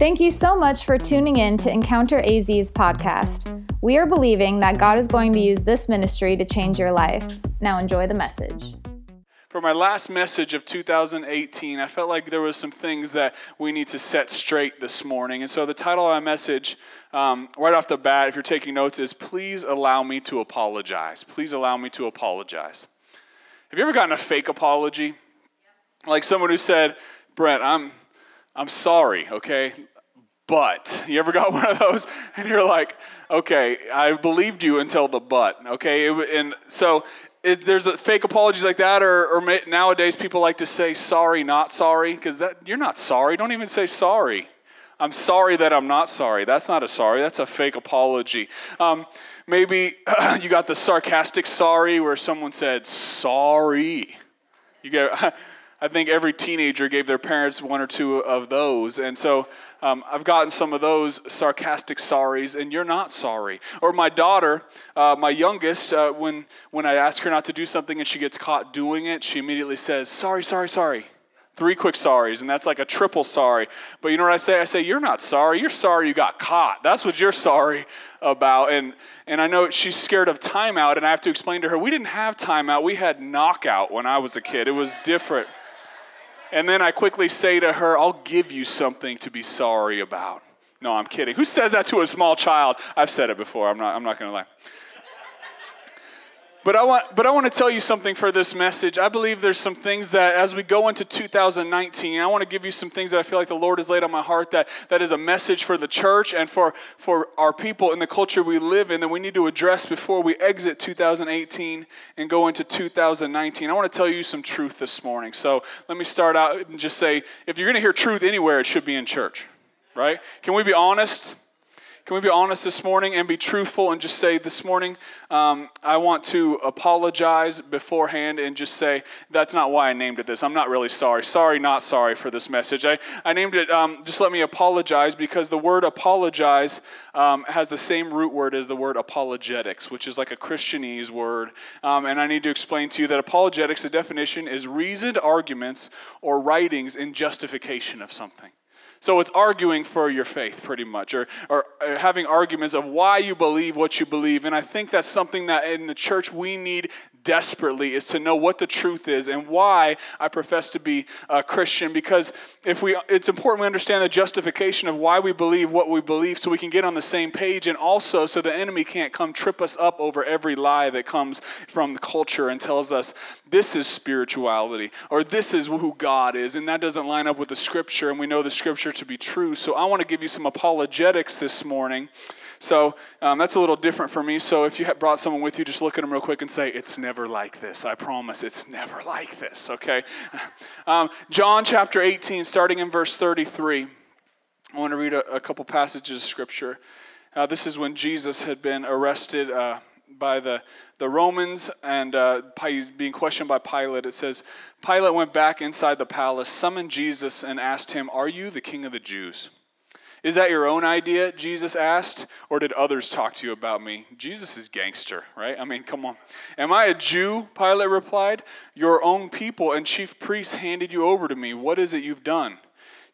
Thank you so much for tuning in to Encounter AZ's podcast. We are believing that God is going to use this ministry to change your life. Now enjoy the message. For my last message of 2018, I felt like there was some things that we need to set straight this morning. And so the title of my message, um, right off the bat, if you're taking notes, is Please Allow Me to Apologize. Please allow me to apologize. Have you ever gotten a fake apology? Like someone who said, Brent, I'm, I'm sorry, okay? But you ever got one of those and you're like, okay, I believed you until the but, okay? and so it, there's a fake apologies like that, or, or nowadays people like to say sorry, not sorry, because you're not sorry. Don't even say sorry. I'm sorry that I'm not sorry. That's not a sorry. That's a fake apology. Um, maybe you got the sarcastic sorry where someone said sorry. You get. I think every teenager gave their parents one or two of those. And so um, I've gotten some of those sarcastic sorries, and you're not sorry. Or my daughter, uh, my youngest, uh, when, when I ask her not to do something and she gets caught doing it, she immediately says, Sorry, sorry, sorry. Three quick sorries, and that's like a triple sorry. But you know what I say? I say, You're not sorry. You're sorry you got caught. That's what you're sorry about. And, and I know she's scared of timeout, and I have to explain to her, We didn't have timeout. We had knockout when I was a kid. It was different. And then I quickly say to her, I'll give you something to be sorry about. No, I'm kidding. Who says that to a small child? I've said it before. I'm not, I'm not going to lie. But I, want, but I want to tell you something for this message. I believe there's some things that as we go into 2019, I want to give you some things that I feel like the Lord has laid on my heart that, that is a message for the church and for, for our people in the culture we live in that we need to address before we exit 2018 and go into 2019. I want to tell you some truth this morning. So let me start out and just say if you're going to hear truth anywhere, it should be in church, right? Can we be honest? Can we be honest this morning and be truthful and just say, This morning, um, I want to apologize beforehand and just say, That's not why I named it this. I'm not really sorry. Sorry, not sorry for this message. I, I named it, um, Just Let Me Apologize, because the word apologize um, has the same root word as the word apologetics, which is like a Christianese word. Um, and I need to explain to you that apologetics, the definition is reasoned arguments or writings in justification of something. So it's arguing for your faith, pretty much, or, or, or, having arguments of why you believe what you believe. And I think that's something that in the church we need desperately is to know what the truth is and why I profess to be a Christian. Because if we, it's important we understand the justification of why we believe what we believe, so we can get on the same page, and also so the enemy can't come trip us up over every lie that comes from the culture and tells us this is spirituality or this is who God is, and that doesn't line up with the Scripture, and we know the Scripture to be true. So I want to give you some apologetics this morning so um, that's a little different for me. So if you brought someone with you, just look at them real quick and say, It's never like this. I promise it's never like this, okay? Um, John chapter 18, starting in verse 33. I want to read a, a couple passages of scripture. Uh, this is when Jesus had been arrested. Uh, by the, the Romans and uh, being questioned by Pilate. It says, Pilate went back inside the palace, summoned Jesus, and asked him, Are you the king of the Jews? Is that your own idea? Jesus asked, or did others talk to you about me? Jesus is gangster, right? I mean, come on. Am I a Jew? Pilate replied. Your own people and chief priests handed you over to me. What is it you've done?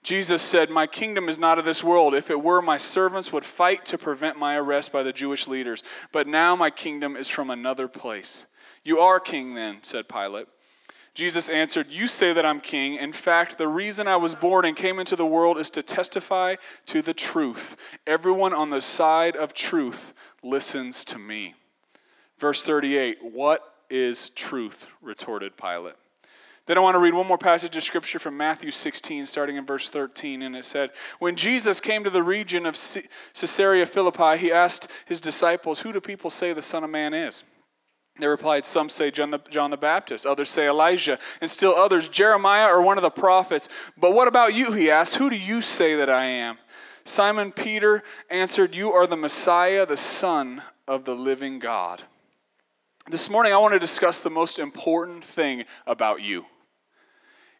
Jesus said, My kingdom is not of this world. If it were, my servants would fight to prevent my arrest by the Jewish leaders. But now my kingdom is from another place. You are king then, said Pilate. Jesus answered, You say that I'm king. In fact, the reason I was born and came into the world is to testify to the truth. Everyone on the side of truth listens to me. Verse 38 What is truth? retorted Pilate. Then I want to read one more passage of scripture from Matthew 16, starting in verse 13. And it said, When Jesus came to the region of Caesarea Philippi, he asked his disciples, Who do people say the Son of Man is? They replied, Some say John the, John the Baptist, others say Elijah, and still others, Jeremiah or one of the prophets. But what about you? He asked, Who do you say that I am? Simon Peter answered, You are the Messiah, the Son of the living God. This morning, I want to discuss the most important thing about you.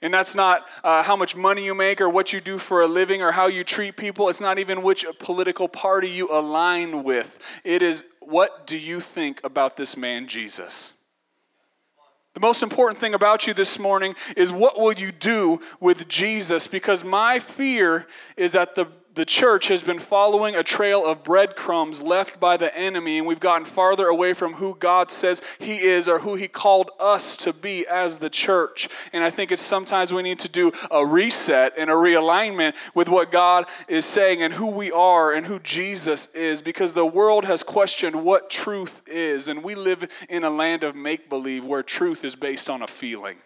And that's not uh, how much money you make or what you do for a living or how you treat people. It's not even which political party you align with. It is what do you think about this man, Jesus? The most important thing about you this morning is what will you do with Jesus? Because my fear is that the the church has been following a trail of breadcrumbs left by the enemy, and we've gotten farther away from who God says He is or who He called us to be as the church. And I think it's sometimes we need to do a reset and a realignment with what God is saying and who we are and who Jesus is, because the world has questioned what truth is, and we live in a land of make believe where truth is based on a feeling.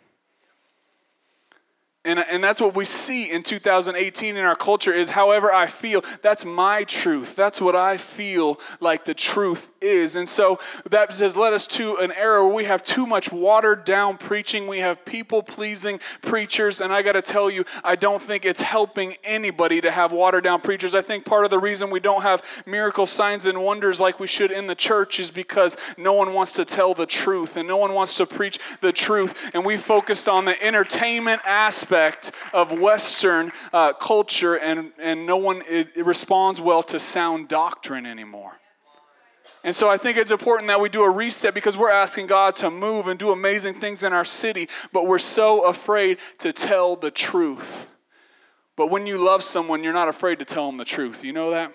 And, and that's what we see in 2018 in our culture is however I feel, that's my truth. That's what I feel like the truth is. And so that has led us to an era where we have too much watered down preaching. We have people pleasing preachers. And I got to tell you, I don't think it's helping anybody to have watered down preachers. I think part of the reason we don't have miracle signs and wonders like we should in the church is because no one wants to tell the truth and no one wants to preach the truth. And we focused on the entertainment aspect of Western uh, culture, and, and no one it, it responds well to sound doctrine anymore. And so I think it's important that we do a reset because we're asking God to move and do amazing things in our city, but we're so afraid to tell the truth. But when you love someone, you're not afraid to tell them the truth. You know that?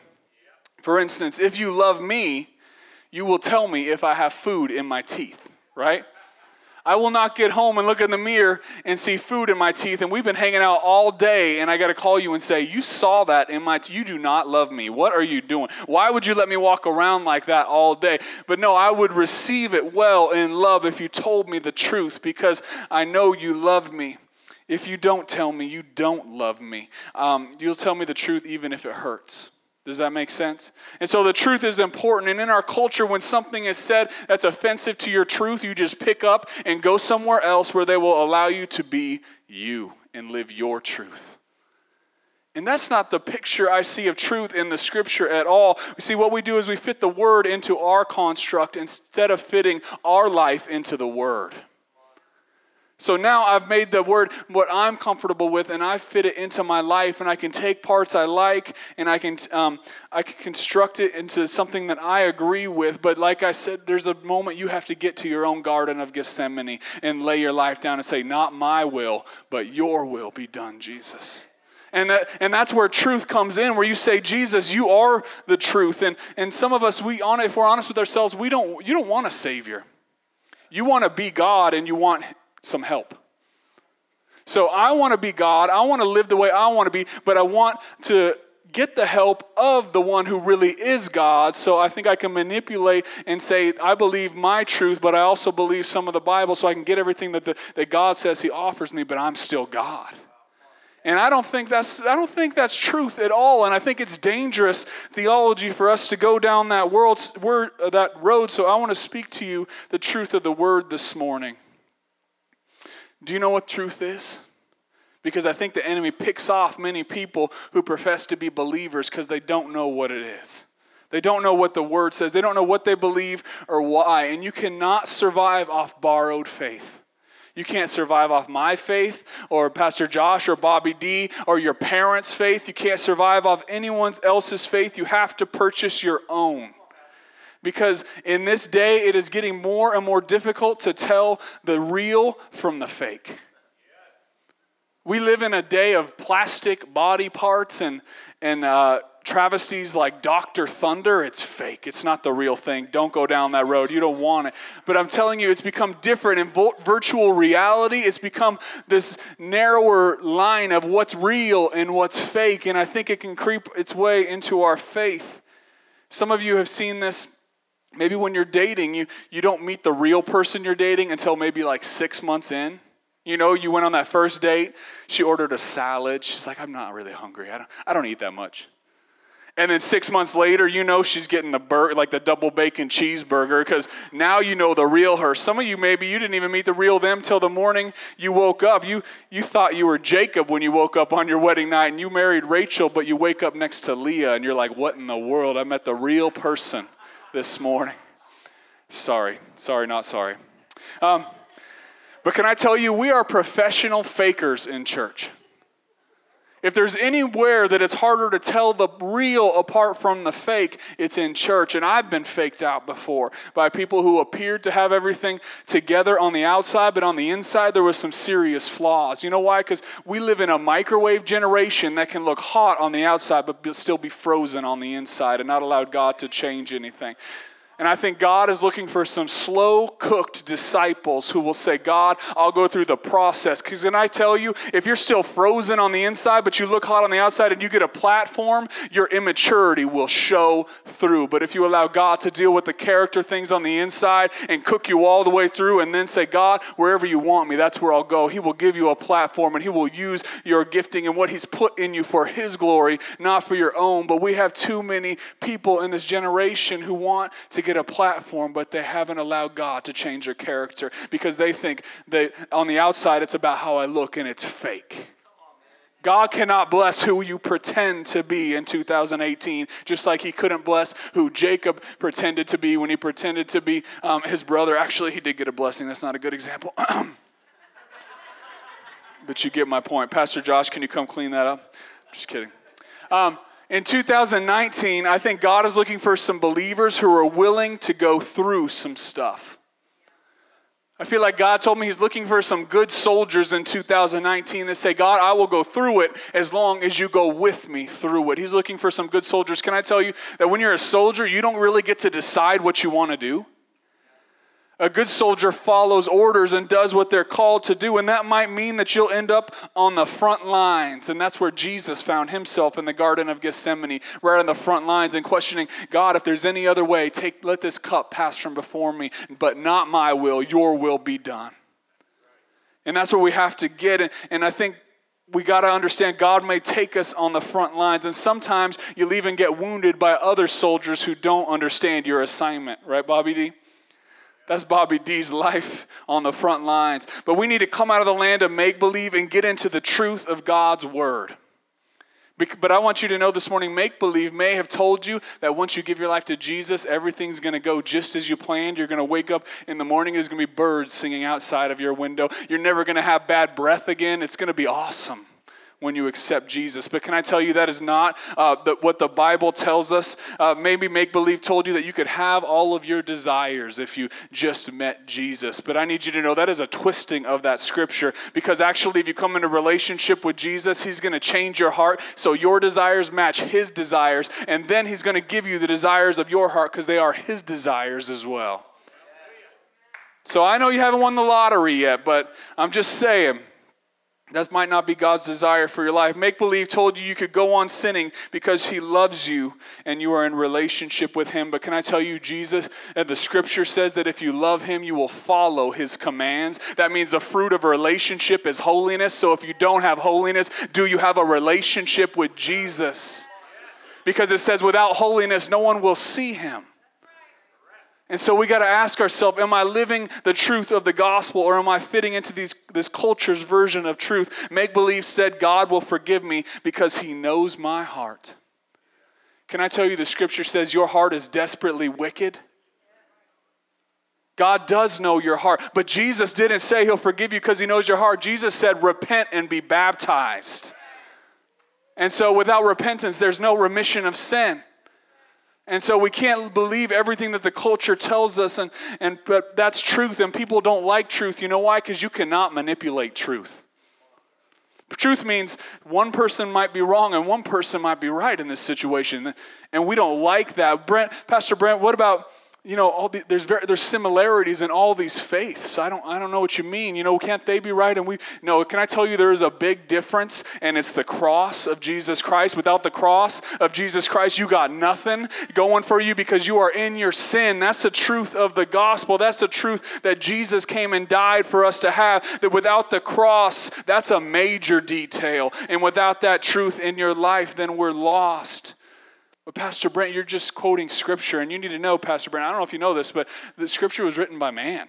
For instance, if you love me, you will tell me if I have food in my teeth, right? I will not get home and look in the mirror and see food in my teeth. And we've been hanging out all day, and I got to call you and say, You saw that in my teeth. You do not love me. What are you doing? Why would you let me walk around like that all day? But no, I would receive it well in love if you told me the truth because I know you love me. If you don't tell me, you don't love me. Um, you'll tell me the truth even if it hurts. Does that make sense? And so the truth is important. And in our culture, when something is said that's offensive to your truth, you just pick up and go somewhere else where they will allow you to be you and live your truth. And that's not the picture I see of truth in the scripture at all. We see what we do is we fit the word into our construct instead of fitting our life into the word. So now I've made the word what I'm comfortable with, and I fit it into my life, and I can take parts I like, and I can um, I can construct it into something that I agree with. But like I said, there's a moment you have to get to your own garden of Gethsemane and lay your life down and say, "Not my will, but Your will be done, Jesus." And, that, and that's where truth comes in, where you say, Jesus, you are the truth. And, and some of us, we if we're honest with ourselves, we don't, you don't want a Savior. You want to be God and you want some help. So I want to be God. I want to live the way I want to be, but I want to get the help of the one who really is God. So I think I can manipulate and say, I believe my truth, but I also believe some of the Bible so I can get everything that, the, that God says He offers me, but I'm still God. And I don't think that's I don't think that's truth at all. And I think it's dangerous theology for us to go down that world word, uh, that road. So I want to speak to you the truth of the word this morning. Do you know what truth is? Because I think the enemy picks off many people who profess to be believers because they don't know what it is. They don't know what the word says. They don't know what they believe or why. And you cannot survive off borrowed faith. You can't survive off my faith or Pastor Josh or Bobby D or your parents' faith. You can't survive off anyone else's faith. You have to purchase your own because in this day it is getting more and more difficult to tell the real from the fake. We live in a day of plastic body parts and, and uh, travesties like Dr. Thunder. It's fake. It's not the real thing. Don't go down that road. You don't want it. But I'm telling you, it's become different in virtual reality. It's become this narrower line of what's real and what's fake. And I think it can creep its way into our faith. Some of you have seen this Maybe when you're dating, you, you don't meet the real person you're dating until maybe like six months in. You know, you went on that first date, she ordered a salad. She's like, I'm not really hungry. I don't, I don't eat that much. And then six months later, you know she's getting the bur- like the double bacon cheeseburger because now you know the real her. Some of you maybe you didn't even meet the real them till the morning you woke up. You you thought you were Jacob when you woke up on your wedding night, and you married Rachel, but you wake up next to Leah, and you're like, what in the world? I met the real person this morning. Sorry, sorry, not sorry. Um, but can I tell you, we are professional fakers in church. If there's anywhere that it's harder to tell the real apart from the fake, it's in church. And I've been faked out before by people who appeared to have everything together on the outside, but on the inside there was some serious flaws. You know why? Because we live in a microwave generation that can look hot on the outside, but still be frozen on the inside and not allow God to change anything. And I think God is looking for some slow cooked disciples who will say, God, I'll go through the process. Because can I tell you, if you're still frozen on the inside, but you look hot on the outside and you get a platform, your immaturity will show through. But if you allow God to deal with the character things on the inside and cook you all the way through and then say, God, wherever you want me, that's where I'll go, He will give you a platform and He will use your gifting and what He's put in you for His glory, not for your own. But we have too many people in this generation who want to get a platform, but they haven't allowed God to change their character because they think that on the outside it's about how I look and it's fake. God cannot bless who you pretend to be in 2018, just like He couldn't bless who Jacob pretended to be when he pretended to be um, his brother. Actually, he did get a blessing. That's not a good example. but you get my point. Pastor Josh, can you come clean that up? Just kidding. Um, in 2019, I think God is looking for some believers who are willing to go through some stuff. I feel like God told me He's looking for some good soldiers in 2019 that say, God, I will go through it as long as you go with me through it. He's looking for some good soldiers. Can I tell you that when you're a soldier, you don't really get to decide what you want to do? A good soldier follows orders and does what they're called to do, and that might mean that you'll end up on the front lines. And that's where Jesus found himself in the Garden of Gethsemane, right on the front lines, and questioning God, if there's any other way, take, let this cup pass from before me, but not my will, your will be done. And that's where we have to get. And, and I think we got to understand God may take us on the front lines, and sometimes you'll even get wounded by other soldiers who don't understand your assignment, right, Bobby D? That's Bobby D's life on the front lines. But we need to come out of the land of make believe and get into the truth of God's word. But I want you to know this morning make believe may have told you that once you give your life to Jesus, everything's going to go just as you planned. You're going to wake up in the morning, there's going to be birds singing outside of your window. You're never going to have bad breath again. It's going to be awesome when you accept Jesus. But can I tell you that is not uh, the, what the Bible tells us? Uh, maybe make believe told you that you could have all of your desires if you just met Jesus. But I need you to know that is a twisting of that scripture because actually, if you come into a relationship with Jesus, He's going to change your heart so your desires match His desires, and then He's going to give you the desires of your heart because they are His desires as well. So I know you haven't won the lottery yet, but I'm just saying that might not be God's desire for your life. Make believe told you you could go on sinning because He loves you and you are in relationship with Him. But can I tell you, Jesus, and the scripture says that if you love Him, you will follow His commands. That means the fruit of a relationship is holiness. So if you don't have holiness, do you have a relationship with Jesus? Because it says, without holiness, no one will see Him. And so we got to ask ourselves Am I living the truth of the gospel or am I fitting into these, this culture's version of truth? Make believe said God will forgive me because he knows my heart. Can I tell you the scripture says your heart is desperately wicked? God does know your heart, but Jesus didn't say he'll forgive you because he knows your heart. Jesus said, Repent and be baptized. And so without repentance, there's no remission of sin. And so we can't believe everything that the culture tells us, and, and but that's truth, and people don't like truth. You know why? Because you cannot manipulate truth. Truth means one person might be wrong and one person might be right in this situation, and we don't like that. Brent, Pastor Brent, what about you know, all the, there's very, there's similarities in all these faiths. I don't I don't know what you mean. You know, can't they be right? And we no. Can I tell you there is a big difference, and it's the cross of Jesus Christ. Without the cross of Jesus Christ, you got nothing going for you because you are in your sin. That's the truth of the gospel. That's the truth that Jesus came and died for us to have. That without the cross, that's a major detail, and without that truth in your life, then we're lost. But Pastor Brent, you're just quoting scripture, and you need to know, Pastor Brent, I don't know if you know this, but the scripture was written by man.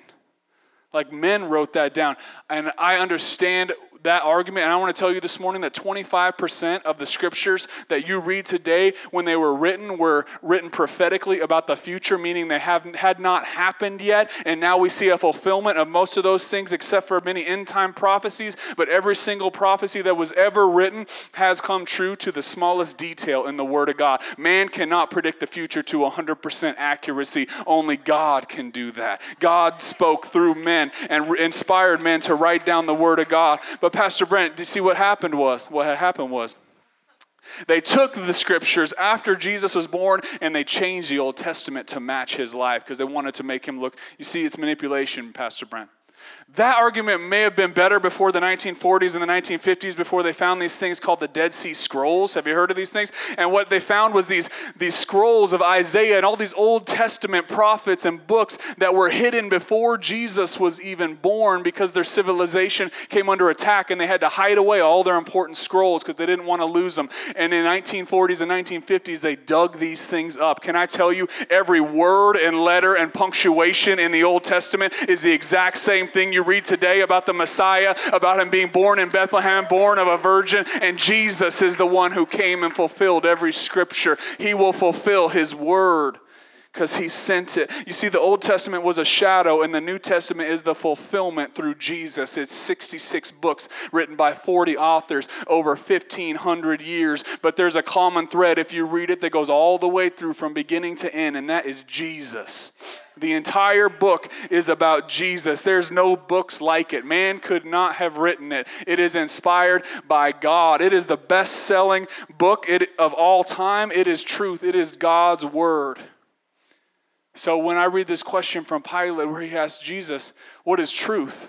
Like men wrote that down. And I understand that argument. And I want to tell you this morning that 25% of the scriptures that you read today, when they were written, were written prophetically about the future, meaning they have had not happened yet. And now we see a fulfillment of most of those things, except for many end time prophecies. But every single prophecy that was ever written has come true to the smallest detail in the Word of God. Man cannot predict the future to 100% accuracy. Only God can do that. God spoke through men and inspired men to write down the Word of God. But Pastor Brent, do you see what happened was? What had happened was they took the scriptures after Jesus was born and they changed the Old Testament to match his life because they wanted to make him look. You see, it's manipulation, Pastor Brent. That argument may have been better before the 1940s and the 1950s, before they found these things called the Dead Sea Scrolls. Have you heard of these things? And what they found was these, these scrolls of Isaiah and all these Old Testament prophets and books that were hidden before Jesus was even born because their civilization came under attack and they had to hide away all their important scrolls because they didn't want to lose them. And in 1940s and 1950s, they dug these things up. Can I tell you, every word and letter and punctuation in the Old Testament is the exact same thing you read today about the Messiah, about him being born in Bethlehem, born of a virgin, and Jesus is the one who came and fulfilled every scripture. He will fulfill his word because he sent it. You see, the Old Testament was a shadow, and the New Testament is the fulfillment through Jesus. It's 66 books written by 40 authors over 1,500 years, but there's a common thread if you read it that goes all the way through from beginning to end, and that is Jesus. The entire book is about Jesus. There's no books like it. Man could not have written it. It is inspired by God. It is the best selling book of all time. It is truth. It is God's word. So when I read this question from Pilate where he asks Jesus, What is truth?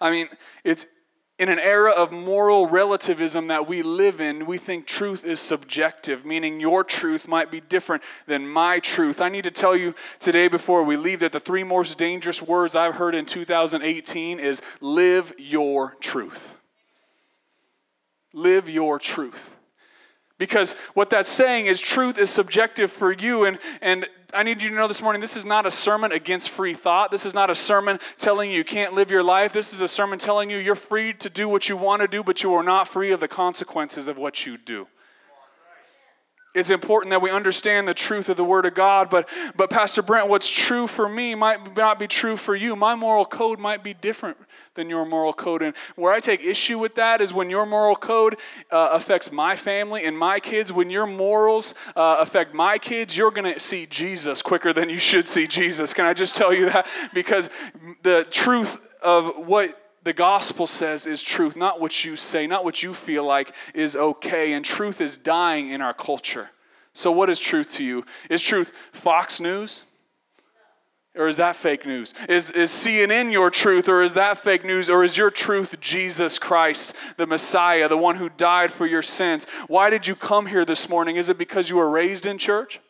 I mean, it's in an era of moral relativism that we live in, we think truth is subjective, meaning your truth might be different than my truth. I need to tell you today before we leave that the three most dangerous words I've heard in 2018 is live your truth. Live your truth. Because what that's saying is truth is subjective for you. And, and I need you to know this morning this is not a sermon against free thought. This is not a sermon telling you you can't live your life. This is a sermon telling you you're free to do what you want to do, but you are not free of the consequences of what you do it's important that we understand the truth of the Word of God. But, but Pastor Brent, what's true for me might not be true for you. My moral code might be different than your moral code. And where I take issue with that is when your moral code uh, affects my family and my kids. When your morals uh, affect my kids, you're going to see Jesus quicker than you should see Jesus. Can I just tell you that? Because the truth of what the gospel says is truth, not what you say, not what you feel like is okay. And truth is dying in our culture. So, what is truth to you? Is truth Fox News? Or is that fake news? Is, is CNN your truth, or is that fake news? Or is your truth Jesus Christ, the Messiah, the one who died for your sins? Why did you come here this morning? Is it because you were raised in church?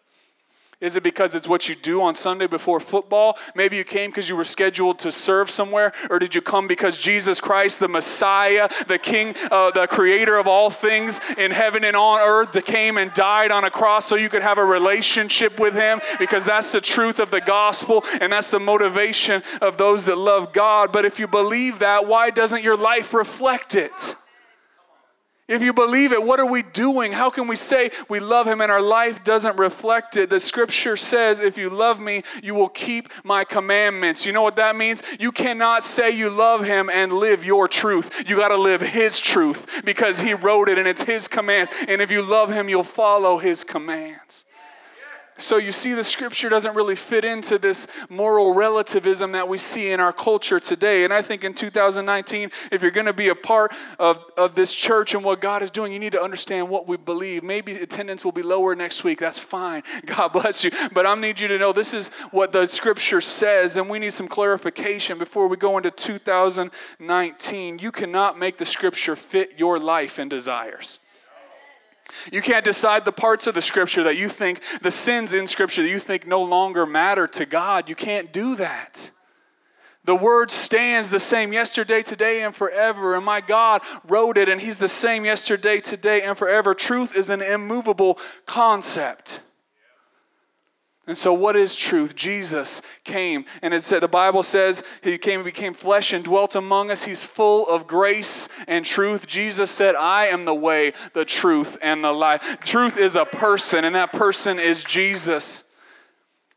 Is it because it's what you do on Sunday before football? Maybe you came because you were scheduled to serve somewhere, or did you come because Jesus Christ, the Messiah, the King, uh, the Creator of all things in heaven and on earth, came and died on a cross so you could have a relationship with Him? Because that's the truth of the gospel, and that's the motivation of those that love God. But if you believe that, why doesn't your life reflect it? If you believe it, what are we doing? How can we say we love him and our life doesn't reflect it? The scripture says, if you love me, you will keep my commandments. You know what that means? You cannot say you love him and live your truth. You got to live his truth because he wrote it and it's his commands. And if you love him, you'll follow his commands. So you see, the scripture doesn't really fit into this moral relativism that we see in our culture today. And I think in 2019, if you're going to be a part of, of this church and what God is doing, you need to understand what we believe. Maybe attendance will be lower next week. That's fine. God bless you. But I need you to know this is what the scripture says, and we need some clarification before we go into 2019. You cannot make the scripture fit your life and desires. You can't decide the parts of the scripture that you think, the sins in scripture that you think no longer matter to God. You can't do that. The word stands the same yesterday, today, and forever. And my God wrote it, and He's the same yesterday, today, and forever. Truth is an immovable concept. And so, what is truth? Jesus came, and it said the Bible says he came and became flesh and dwelt among us. He's full of grace and truth. Jesus said, "I am the way, the truth, and the life." Truth is a person, and that person is Jesus.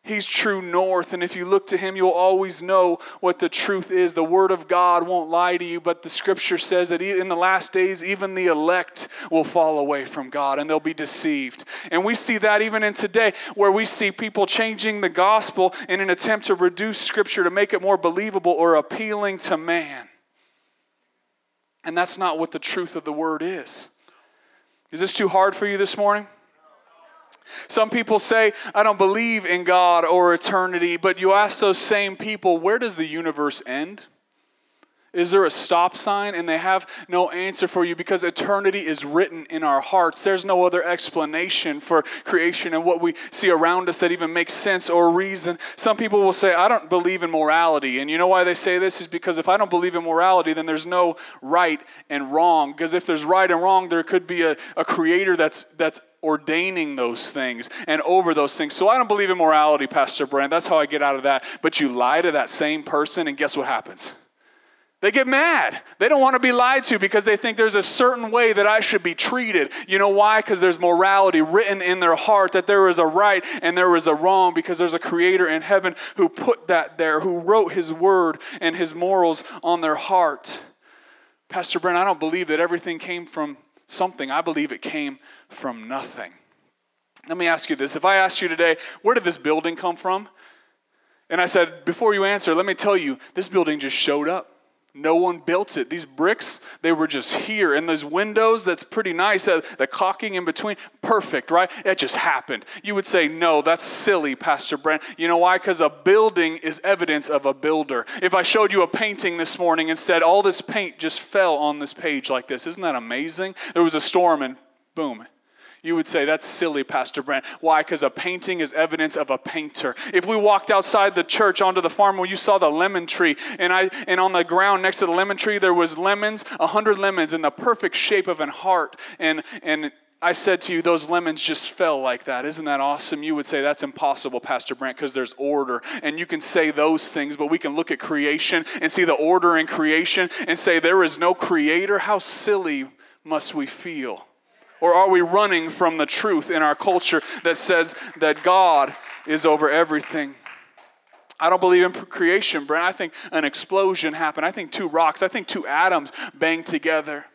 He's true north, and if you look to him, you'll always know what the truth is. The word of God won't lie to you, but the scripture says that in the last days, even the elect will fall away from God and they'll be deceived. And we see that even in today, where we see people changing the gospel in an attempt to reduce scripture to make it more believable or appealing to man. And that's not what the truth of the word is. Is this too hard for you this morning? Some people say, I don't believe in God or eternity, but you ask those same people, where does the universe end? Is there a stop sign? And they have no answer for you because eternity is written in our hearts. There's no other explanation for creation and what we see around us that even makes sense or reason. Some people will say, I don't believe in morality. And you know why they say this? Is because if I don't believe in morality, then there's no right and wrong. Because if there's right and wrong, there could be a, a creator that's, that's ordaining those things and over those things. So I don't believe in morality, Pastor Brand. That's how I get out of that. But you lie to that same person, and guess what happens? They get mad. They don't want to be lied to because they think there's a certain way that I should be treated. You know why? Because there's morality written in their heart that there is a right and there is a wrong because there's a creator in heaven who put that there, who wrote his word and his morals on their heart. Pastor Brent, I don't believe that everything came from something. I believe it came from nothing. Let me ask you this. If I asked you today, where did this building come from? And I said, before you answer, let me tell you, this building just showed up. No one built it. These bricks, they were just here. And those windows, that's pretty nice. Uh, the caulking in between, perfect, right? It just happened. You would say, no, that's silly, Pastor Brent. You know why? Because a building is evidence of a builder. If I showed you a painting this morning and said, all this paint just fell on this page like this, isn't that amazing? There was a storm and boom, you would say, That's silly, Pastor Brent. Why? Because a painting is evidence of a painter. If we walked outside the church onto the farm where you saw the lemon tree, and, I, and on the ground next to the lemon tree, there was lemons, a hundred lemons in the perfect shape of an heart. And, and I said to you, those lemons just fell like that. Isn't that awesome? You would say, That's impossible, Pastor Brent, because there's order. And you can say those things, but we can look at creation and see the order in creation and say, There is no creator. How silly must we feel? Or are we running from the truth in our culture that says that God is over everything? I don't believe in creation, Brent. I think an explosion happened. I think two rocks, I think two atoms banged together.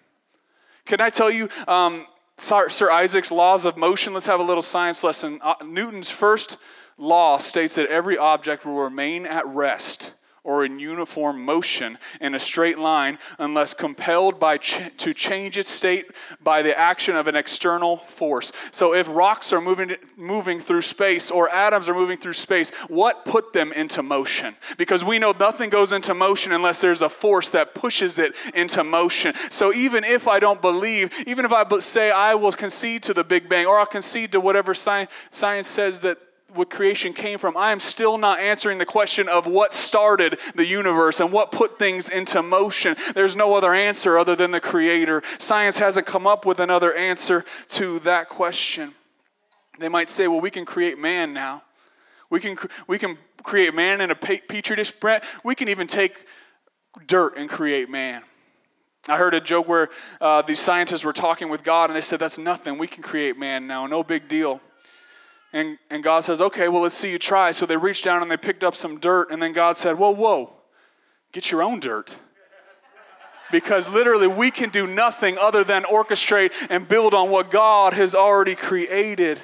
Can I tell you, um, Sir, Isaac's laws of motion? Let's have a little science lesson. Uh, Newton's first law states that every object will remain at rest or in uniform motion in a straight line unless compelled by ch- to change its state by the action of an external force. So if rocks are moving moving through space or atoms are moving through space, what put them into motion? Because we know nothing goes into motion unless there's a force that pushes it into motion. So even if I don't believe, even if I say I will concede to the Big Bang or I'll concede to whatever science, science says that what creation came from, I am still not answering the question of what started the universe and what put things into motion. There's no other answer other than the Creator. Science hasn't come up with another answer to that question. They might say, well, we can create man now. We can, we can create man in a petri dish. Brent, we can even take dirt and create man. I heard a joke where uh, these scientists were talking with God and they said, That's nothing. We can create man now. No big deal. And, and God says, okay, well, let's see you try. So they reached down and they picked up some dirt. And then God said, whoa, whoa, get your own dirt. Because literally, we can do nothing other than orchestrate and build on what God has already created.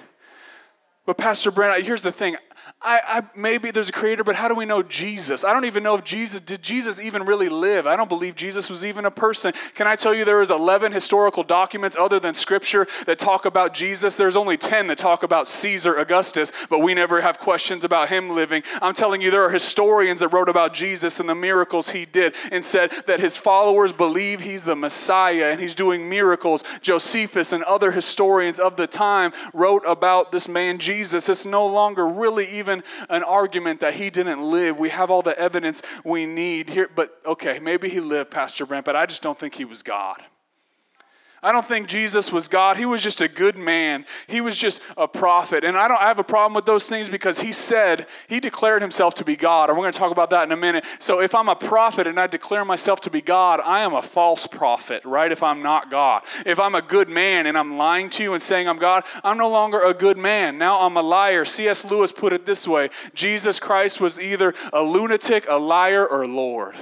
But, Pastor Brent, here's the thing I, I, maybe there's a creator, but how do we know Jesus? I don't even know if Jesus did Jesus even really live. I don't believe Jesus was even a person. Can I tell you there is 11 historical documents other than Scripture that talk about Jesus? There's only 10 that talk about Caesar Augustus, but we never have questions about him living. I'm telling you, there are historians that wrote about Jesus and the miracles he did and said that his followers believe he's the Messiah and he's doing miracles. Josephus and other historians of the time wrote about this man Jesus. It's no longer really even an argument that he didn't live. We have all the evidence we need here. But okay, maybe he lived, Pastor Brent, but I just don't think he was God. I don't think Jesus was God. He was just a good man. He was just a prophet. And I don't I have a problem with those things because he said, he declared himself to be God. And we're going to talk about that in a minute. So if I'm a prophet and I declare myself to be God, I am a false prophet, right? If I'm not God. If I'm a good man and I'm lying to you and saying I'm God, I'm no longer a good man. Now I'm a liar. C.S. Lewis put it this way Jesus Christ was either a lunatic, a liar, or Lord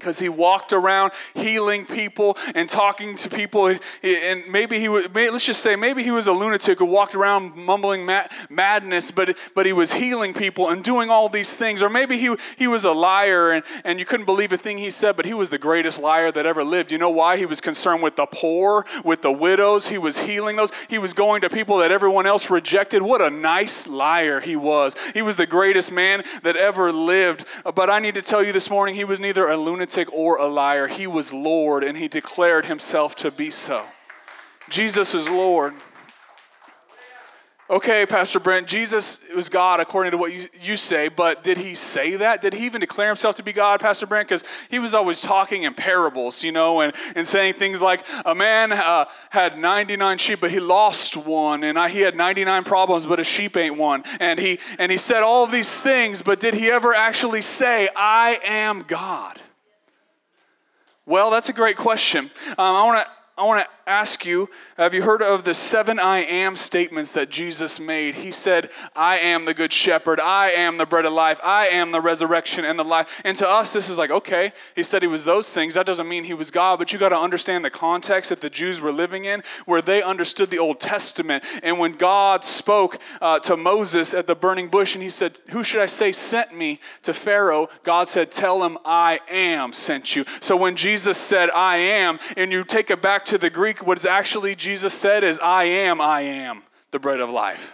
because he walked around healing people and talking to people. And maybe he was let's just say maybe he was a lunatic who walked around mumbling madness but, but he was healing people and doing all these things. Or maybe he, he was a liar and, and you couldn't believe a thing he said but he was the greatest liar that ever lived. You know why? He was concerned with the poor with the widows. He was healing those. He was going to people that everyone else rejected. What a nice liar he was. He was the greatest man that ever lived. But i need to tell you this morning he was neither a lunatic lunatic or a liar. He was Lord and he declared himself to be so. Jesus is Lord. Okay, Pastor Brent, Jesus was God according to what you, you say, but did he say that? Did he even declare himself to be God, Pastor Brent? Because he was always talking in parables, you know, and, and saying things like, a man uh, had 99 sheep, but he lost one, and I, he had 99 problems, but a sheep ain't one. And he, and he said all of these things, but did he ever actually say, I am God? Well, that's a great question. Um, I want to I want to ask you have you heard of the seven I am statements that Jesus made? He said, I am the good shepherd. I am the bread of life. I am the resurrection and the life. And to us, this is like, okay, he said he was those things. That doesn't mean he was God, but you got to understand the context that the Jews were living in, where they understood the Old Testament. And when God spoke uh, to Moses at the burning bush and he said, Who should I say sent me to Pharaoh? God said, Tell him I am sent you. So when Jesus said, I am, and you take it back to the Greek, what is actually Jesus said is, I am, I am the bread of life.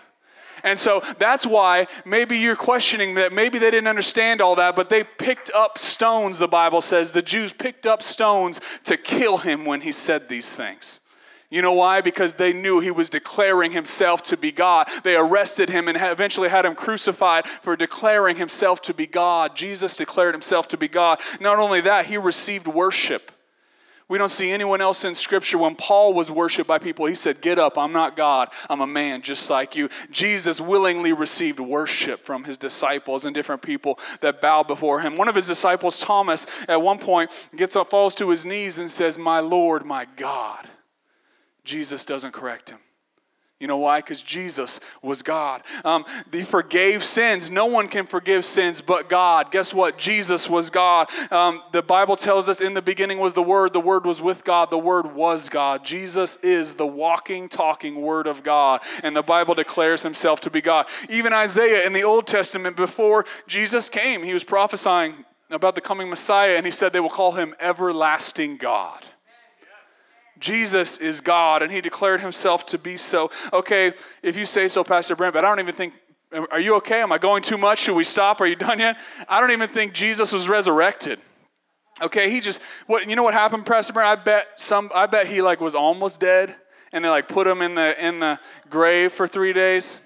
And so that's why maybe you're questioning that maybe they didn't understand all that, but they picked up stones, the Bible says. The Jews picked up stones to kill him when he said these things. You know why? Because they knew he was declaring himself to be God. They arrested him and eventually had him crucified for declaring himself to be God. Jesus declared himself to be God. Not only that, he received worship. We don't see anyone else in Scripture. When Paul was worshiped by people, he said, Get up, I'm not God, I'm a man just like you. Jesus willingly received worship from his disciples and different people that bowed before him. One of his disciples, Thomas, at one point gets up, falls to his knees, and says, My Lord, my God. Jesus doesn't correct him. You know why? Because Jesus was God. Um, he forgave sins. No one can forgive sins but God. Guess what? Jesus was God. Um, the Bible tells us in the beginning was the Word. The Word was with God. The Word was God. Jesus is the walking, talking Word of God. And the Bible declares himself to be God. Even Isaiah in the Old Testament, before Jesus came, he was prophesying about the coming Messiah, and he said they will call him Everlasting God. Jesus is God, and he declared himself to be so. Okay, if you say so, Pastor Brent, but I don't even think, are you okay? Am I going too much? Should we stop? Are you done yet? I don't even think Jesus was resurrected. Okay, he just, what, you know what happened, Pastor Brent? I bet some, I bet he like was almost dead, and they like put him in the, in the grave for three days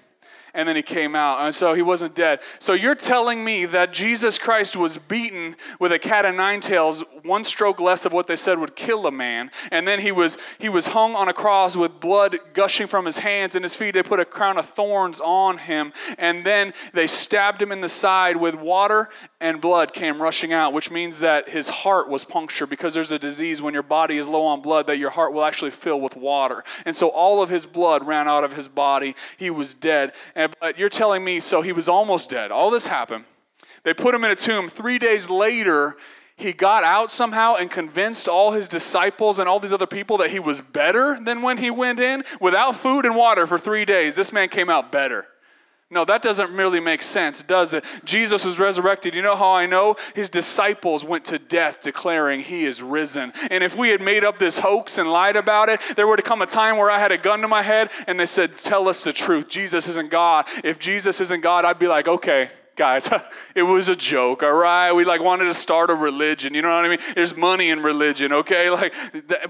and then he came out. And so he wasn't dead. So you're telling me that Jesus Christ was beaten with a cat of nine tails, one stroke less of what they said would kill a man, and then he was he was hung on a cross with blood gushing from his hands and his feet. They put a crown of thorns on him, and then they stabbed him in the side with water and blood came rushing out, which means that his heart was punctured because there's a disease when your body is low on blood that your heart will actually fill with water. And so all of his blood ran out of his body. He was dead. And, but you're telling me, so he was almost dead. All this happened. They put him in a tomb. Three days later, he got out somehow and convinced all his disciples and all these other people that he was better than when he went in without food and water for three days. This man came out better. No, that doesn't really make sense, does it? Jesus was resurrected. You know how I know? His disciples went to death declaring he is risen. And if we had made up this hoax and lied about it, there would have come a time where I had a gun to my head and they said, Tell us the truth. Jesus isn't God. If Jesus isn't God, I'd be like, Okay, guys, it was a joke, all right? We like wanted to start a religion, you know what I mean? There's money in religion, okay? Like,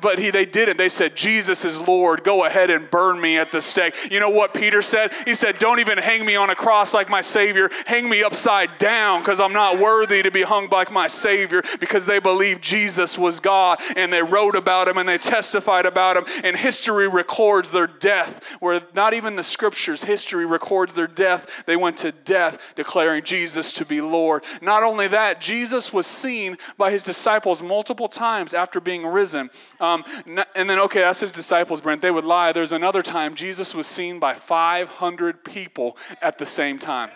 but he, they didn't. They said, Jesus is Lord. Go ahead and burn me at the stake. You know what Peter said? He said, Don't even hang me on a cross like my Savior. Hang me upside down because I'm not worthy to be hung like my Savior because they believed Jesus was God and they wrote about him and they testified about him. And history records their death, where not even the scriptures, history records their death. They went to death declaring Jesus to be Lord. Not only that, Jesus was seen by his disciples multiple times after being risen. Um, and then, okay, that's his disciples, Brent. They would lie. There's another time Jesus was seen by 500 people at the same time.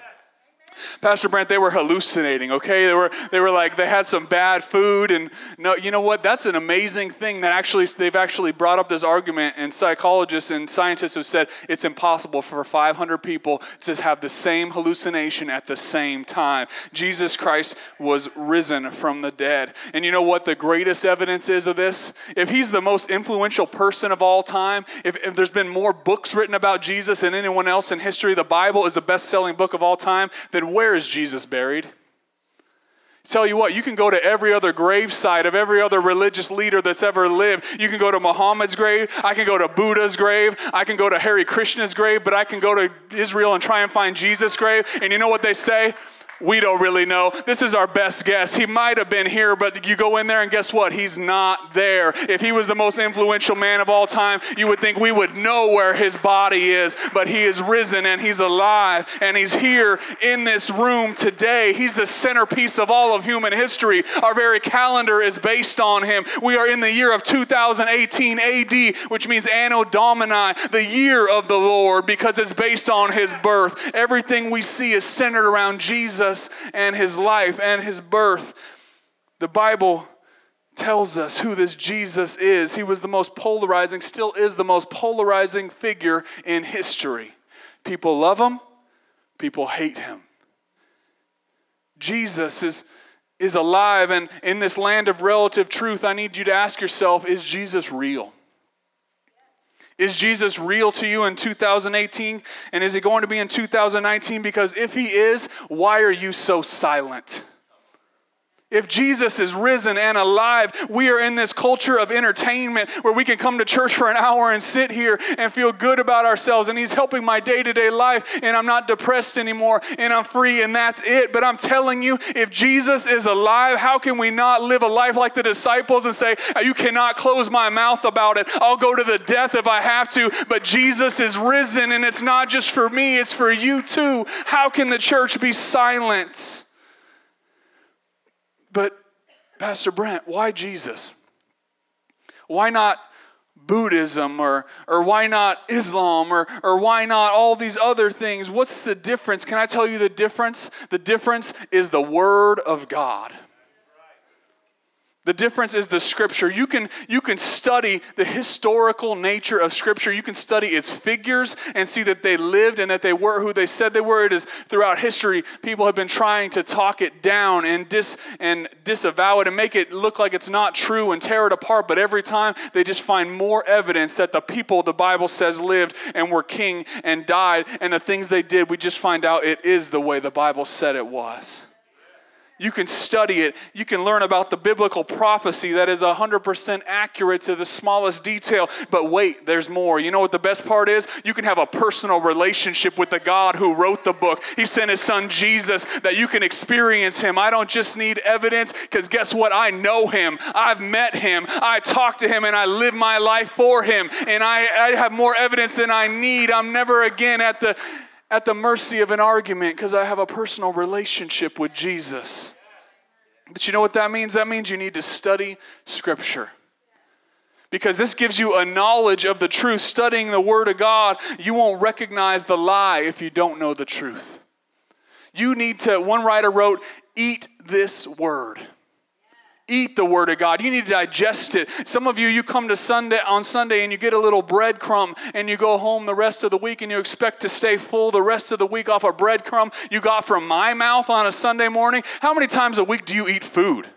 Pastor Brent, they were hallucinating, okay? They were, they were like, they had some bad food. And no, you know what? That's an amazing thing that actually, they've actually brought up this argument, and psychologists and scientists have said it's impossible for 500 people to have the same hallucination at the same time. Jesus Christ was risen from the dead. And you know what the greatest evidence is of this? If he's the most influential person of all time, if, if there's been more books written about Jesus than anyone else in history, the Bible is the best selling book of all time, then where is Jesus buried? Tell you what, you can go to every other grave site of every other religious leader that's ever lived. You can go to Muhammad's grave. I can go to Buddha's grave. I can go to Hare Krishna's grave, but I can go to Israel and try and find Jesus' grave. And you know what they say? We don't really know. This is our best guess. He might have been here, but you go in there and guess what? He's not there. If he was the most influential man of all time, you would think we would know where his body is, but he is risen and he's alive and he's here in this room today. He's the centerpiece of all of human history. Our very calendar is based on him. We are in the year of 2018 AD, which means Anno Domini, the year of the Lord, because it's based on his birth. Everything we see is centered around Jesus Jesus and his life and his birth. The Bible tells us who this Jesus is. He was the most polarizing, still is the most polarizing figure in history. People love him, people hate him. Jesus is, is alive, and in this land of relative truth, I need you to ask yourself is Jesus real? Is Jesus real to you in 2018? And is he going to be in 2019? Because if he is, why are you so silent? If Jesus is risen and alive, we are in this culture of entertainment where we can come to church for an hour and sit here and feel good about ourselves. And He's helping my day to day life, and I'm not depressed anymore, and I'm free, and that's it. But I'm telling you, if Jesus is alive, how can we not live a life like the disciples and say, You cannot close my mouth about it? I'll go to the death if I have to, but Jesus is risen, and it's not just for me, it's for you too. How can the church be silent? Pastor Brent, why Jesus? Why not Buddhism or, or why not Islam or, or why not all these other things? What's the difference? Can I tell you the difference? The difference is the Word of God. The difference is the scripture. You can, you can study the historical nature of scripture. You can study its figures and see that they lived and that they were who they said they were. It is throughout history, people have been trying to talk it down and, dis, and disavow it and make it look like it's not true and tear it apart. But every time they just find more evidence that the people the Bible says lived and were king and died and the things they did, we just find out it is the way the Bible said it was. You can study it. You can learn about the biblical prophecy that is 100% accurate to the smallest detail. But wait, there's more. You know what the best part is? You can have a personal relationship with the God who wrote the book. He sent his son Jesus that you can experience him. I don't just need evidence because guess what? I know him. I've met him. I talk to him and I live my life for him. And I, I have more evidence than I need. I'm never again at the at the mercy of an argument because I have a personal relationship with Jesus. But you know what that means? That means you need to study Scripture. Because this gives you a knowledge of the truth. Studying the Word of God, you won't recognize the lie if you don't know the truth. You need to, one writer wrote, eat this Word eat the word of God. You need to digest it. Some of you, you come to Sunday on Sunday and you get a little breadcrumb and you go home the rest of the week and you expect to stay full the rest of the week off a breadcrumb you got from my mouth on a Sunday morning. How many times a week do you eat food?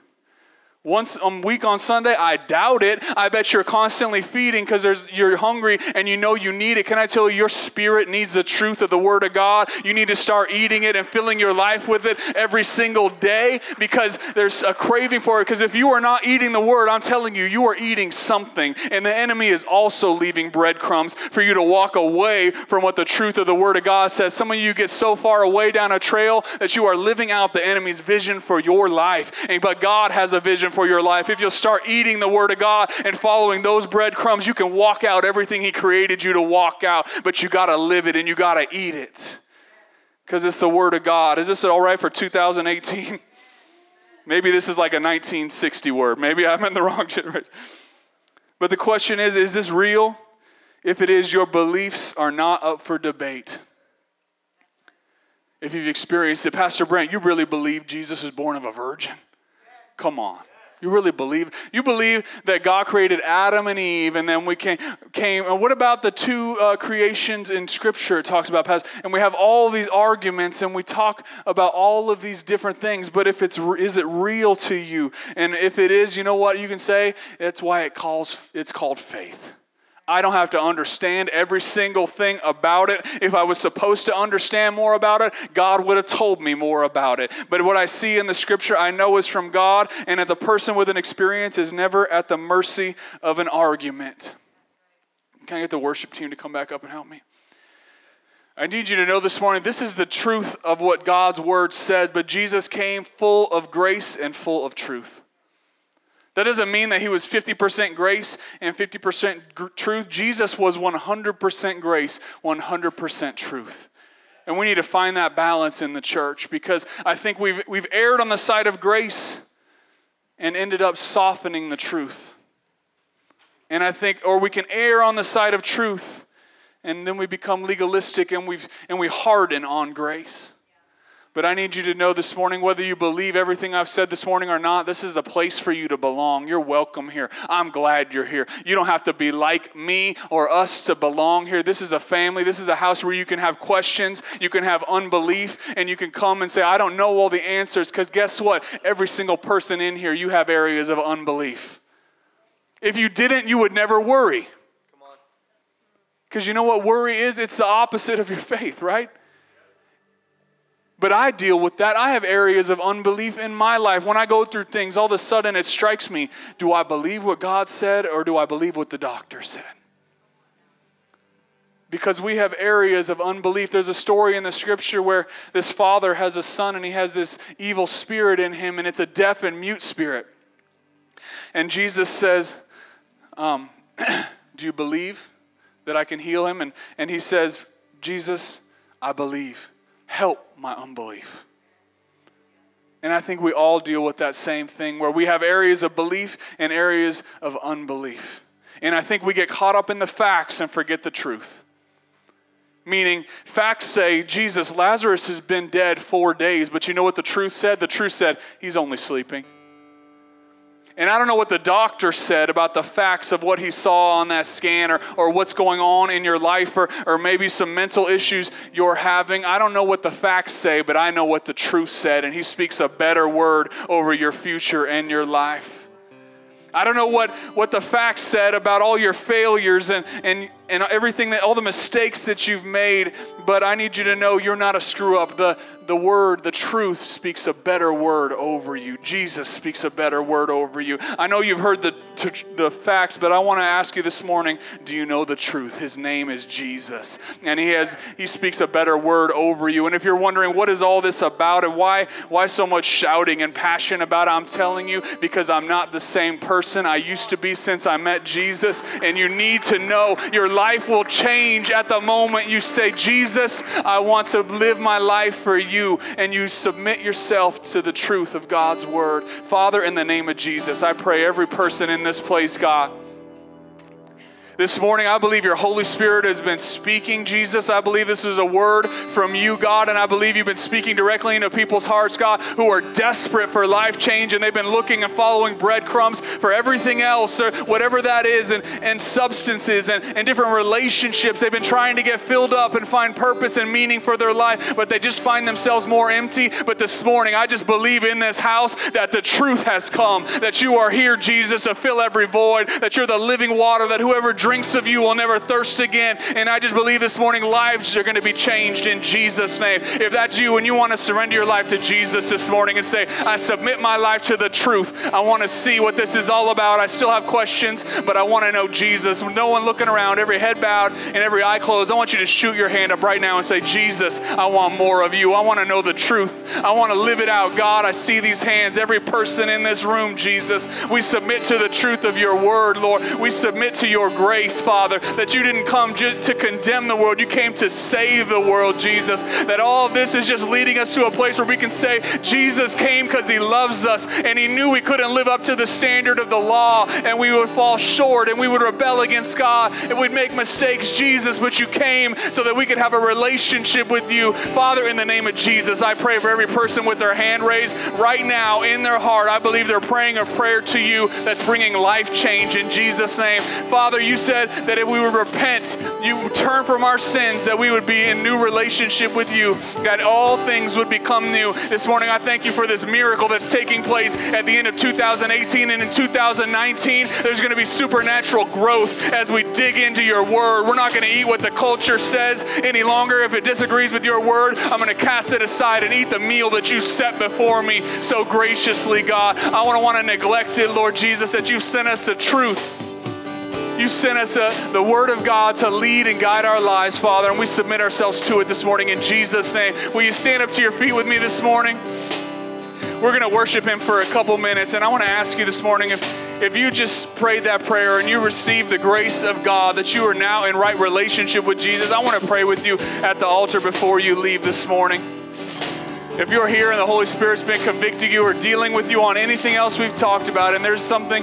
Once a week on Sunday? I doubt it. I bet you're constantly feeding because you're hungry and you know you need it. Can I tell you, your spirit needs the truth of the Word of God. You need to start eating it and filling your life with it every single day because there's a craving for it. Because if you are not eating the Word, I'm telling you, you are eating something. And the enemy is also leaving breadcrumbs for you to walk away from what the truth of the Word of God says. Some of you get so far away down a trail that you are living out the enemy's vision for your life. And, but God has a vision for your life. If you'll start eating the Word of God and following those breadcrumbs, you can walk out everything He created you to walk out, but you got to live it and you got to eat it because it's the Word of God. Is this all right for 2018? Maybe this is like a 1960 word. Maybe I'm in the wrong generation. But the question is is this real? If it is, your beliefs are not up for debate. If you've experienced it, Pastor Brent, you really believe Jesus was born of a virgin? Come on. You really believe? You believe that God created Adam and Eve, and then we came. came and what about the two uh, creations in Scripture? It talks about past, and we have all these arguments, and we talk about all of these different things. But if it's is it real to you? And if it is, you know what you can say? That's why it calls it's called faith. I don't have to understand every single thing about it. If I was supposed to understand more about it, God would have told me more about it. But what I see in the scripture, I know is from God, and that the person with an experience is never at the mercy of an argument. Can I get the worship team to come back up and help me? I need you to know this morning this is the truth of what God's word says, but Jesus came full of grace and full of truth. That doesn't mean that he was 50% grace and 50% gr- truth. Jesus was 100% grace, 100% truth. And we need to find that balance in the church because I think we've, we've erred on the side of grace and ended up softening the truth. And I think, or we can err on the side of truth and then we become legalistic and, we've and we harden on grace. But I need you to know this morning, whether you believe everything I've said this morning or not, this is a place for you to belong. You're welcome here. I'm glad you're here. You don't have to be like me or us to belong here. This is a family. This is a house where you can have questions, you can have unbelief, and you can come and say, I don't know all the answers. Because guess what? Every single person in here, you have areas of unbelief. If you didn't, you would never worry. Because you know what worry is? It's the opposite of your faith, right? But I deal with that. I have areas of unbelief in my life. When I go through things, all of a sudden it strikes me do I believe what God said or do I believe what the doctor said? Because we have areas of unbelief. There's a story in the scripture where this father has a son and he has this evil spirit in him, and it's a deaf and mute spirit. And Jesus says, um, Do you believe that I can heal him? And, and he says, Jesus, I believe help my unbelief. And I think we all deal with that same thing where we have areas of belief and areas of unbelief. And I think we get caught up in the facts and forget the truth. Meaning, facts say, Jesus, Lazarus has been dead four days, but you know what the truth said? The truth said, he's only sleeping. And I don't know what the doctor said about the facts of what he saw on that scan or, or what's going on in your life or, or maybe some mental issues you're having. I don't know what the facts say, but I know what the truth said. And he speaks a better word over your future and your life. I don't know what, what the facts said about all your failures and, and, and everything that all the mistakes that you've made, but I need you to know you're not a screw up. The, the word, the truth speaks a better word over you. Jesus speaks a better word over you. I know you've heard the, the facts, but I want to ask you this morning do you know the truth? His name is Jesus, and he, has, he speaks a better word over you. And if you're wondering what is all this about and why, why so much shouting and passion about it, I'm telling you because I'm not the same person I used to be since I met Jesus. And you need to know your life will change at the moment you say, Jesus, I want to live my life for you and you submit yourself to the truth of God's word. Father, in the name of Jesus, I pray every person in this place, God, This morning, I believe your Holy Spirit has been speaking, Jesus. I believe this is a word from you, God, and I believe you've been speaking directly into people's hearts, God, who are desperate for life change and they've been looking and following breadcrumbs for everything else or whatever that is, and, and substances and, and different relationships. They've been trying to get filled up and find purpose and meaning for their life, but they just find themselves more empty. But this morning, I just believe in this house that the truth has come, that you are here, Jesus, to fill every void, that you're the living water, that whoever drinks of you will never thirst again. And I just believe this morning lives are going to be changed in Jesus' name. If that's you and you want to surrender your life to Jesus this morning and say, I submit my life to the truth, I want to see what this is all about. I still have questions, but I want to know Jesus. With no one looking around, every head bowed and every eye closed, I want you to shoot your hand up right now and say, Jesus, I want more of you. I want to know the truth. I want to live it out. God, I see these hands. Every person in this room, Jesus, we submit to the truth of your word, Lord. We submit to your grace, Father. Father, that you didn't come just to condemn the world, you came to save the world, Jesus. That all this is just leading us to a place where we can say, Jesus came because he loves us and he knew we couldn't live up to the standard of the law and we would fall short and we would rebel against God and we'd make mistakes, Jesus, but you came so that we could have a relationship with you. Father, in the name of Jesus, I pray for every person with their hand raised right now in their heart. I believe they're praying a prayer to you that's bringing life change in Jesus' name. Father, you said that if we would repent, you turn from our sins, that we would be in new relationship with you, that all things would become new. This morning, I thank you for this miracle that's taking place at the end of 2018 and in 2019. There's going to be supernatural growth as we dig into your word. We're not going to eat what the culture says any longer. If it disagrees with your word, I'm going to cast it aside and eat the meal that you set before me so graciously, God. I want to want to neglect it, Lord Jesus, that you've sent us the truth you sent us a, the Word of God to lead and guide our lives, Father, and we submit ourselves to it this morning in Jesus' name. Will you stand up to your feet with me this morning? We're going to worship Him for a couple minutes, and I want to ask you this morning if, if you just prayed that prayer and you received the grace of God, that you are now in right relationship with Jesus, I want to pray with you at the altar before you leave this morning. If you're here and the Holy Spirit's been convicting you or dealing with you on anything else we've talked about, and there's something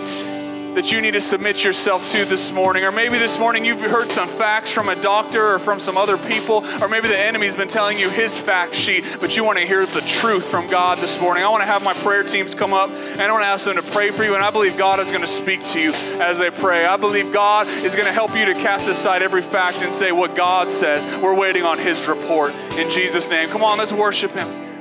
that you need to submit yourself to this morning. Or maybe this morning you've heard some facts from a doctor or from some other people, or maybe the enemy's been telling you his fact sheet, but you want to hear the truth from God this morning. I want to have my prayer teams come up and I want to ask them to pray for you, and I believe God is going to speak to you as they pray. I believe God is going to help you to cast aside every fact and say what God says. We're waiting on his report in Jesus' name. Come on, let's worship him.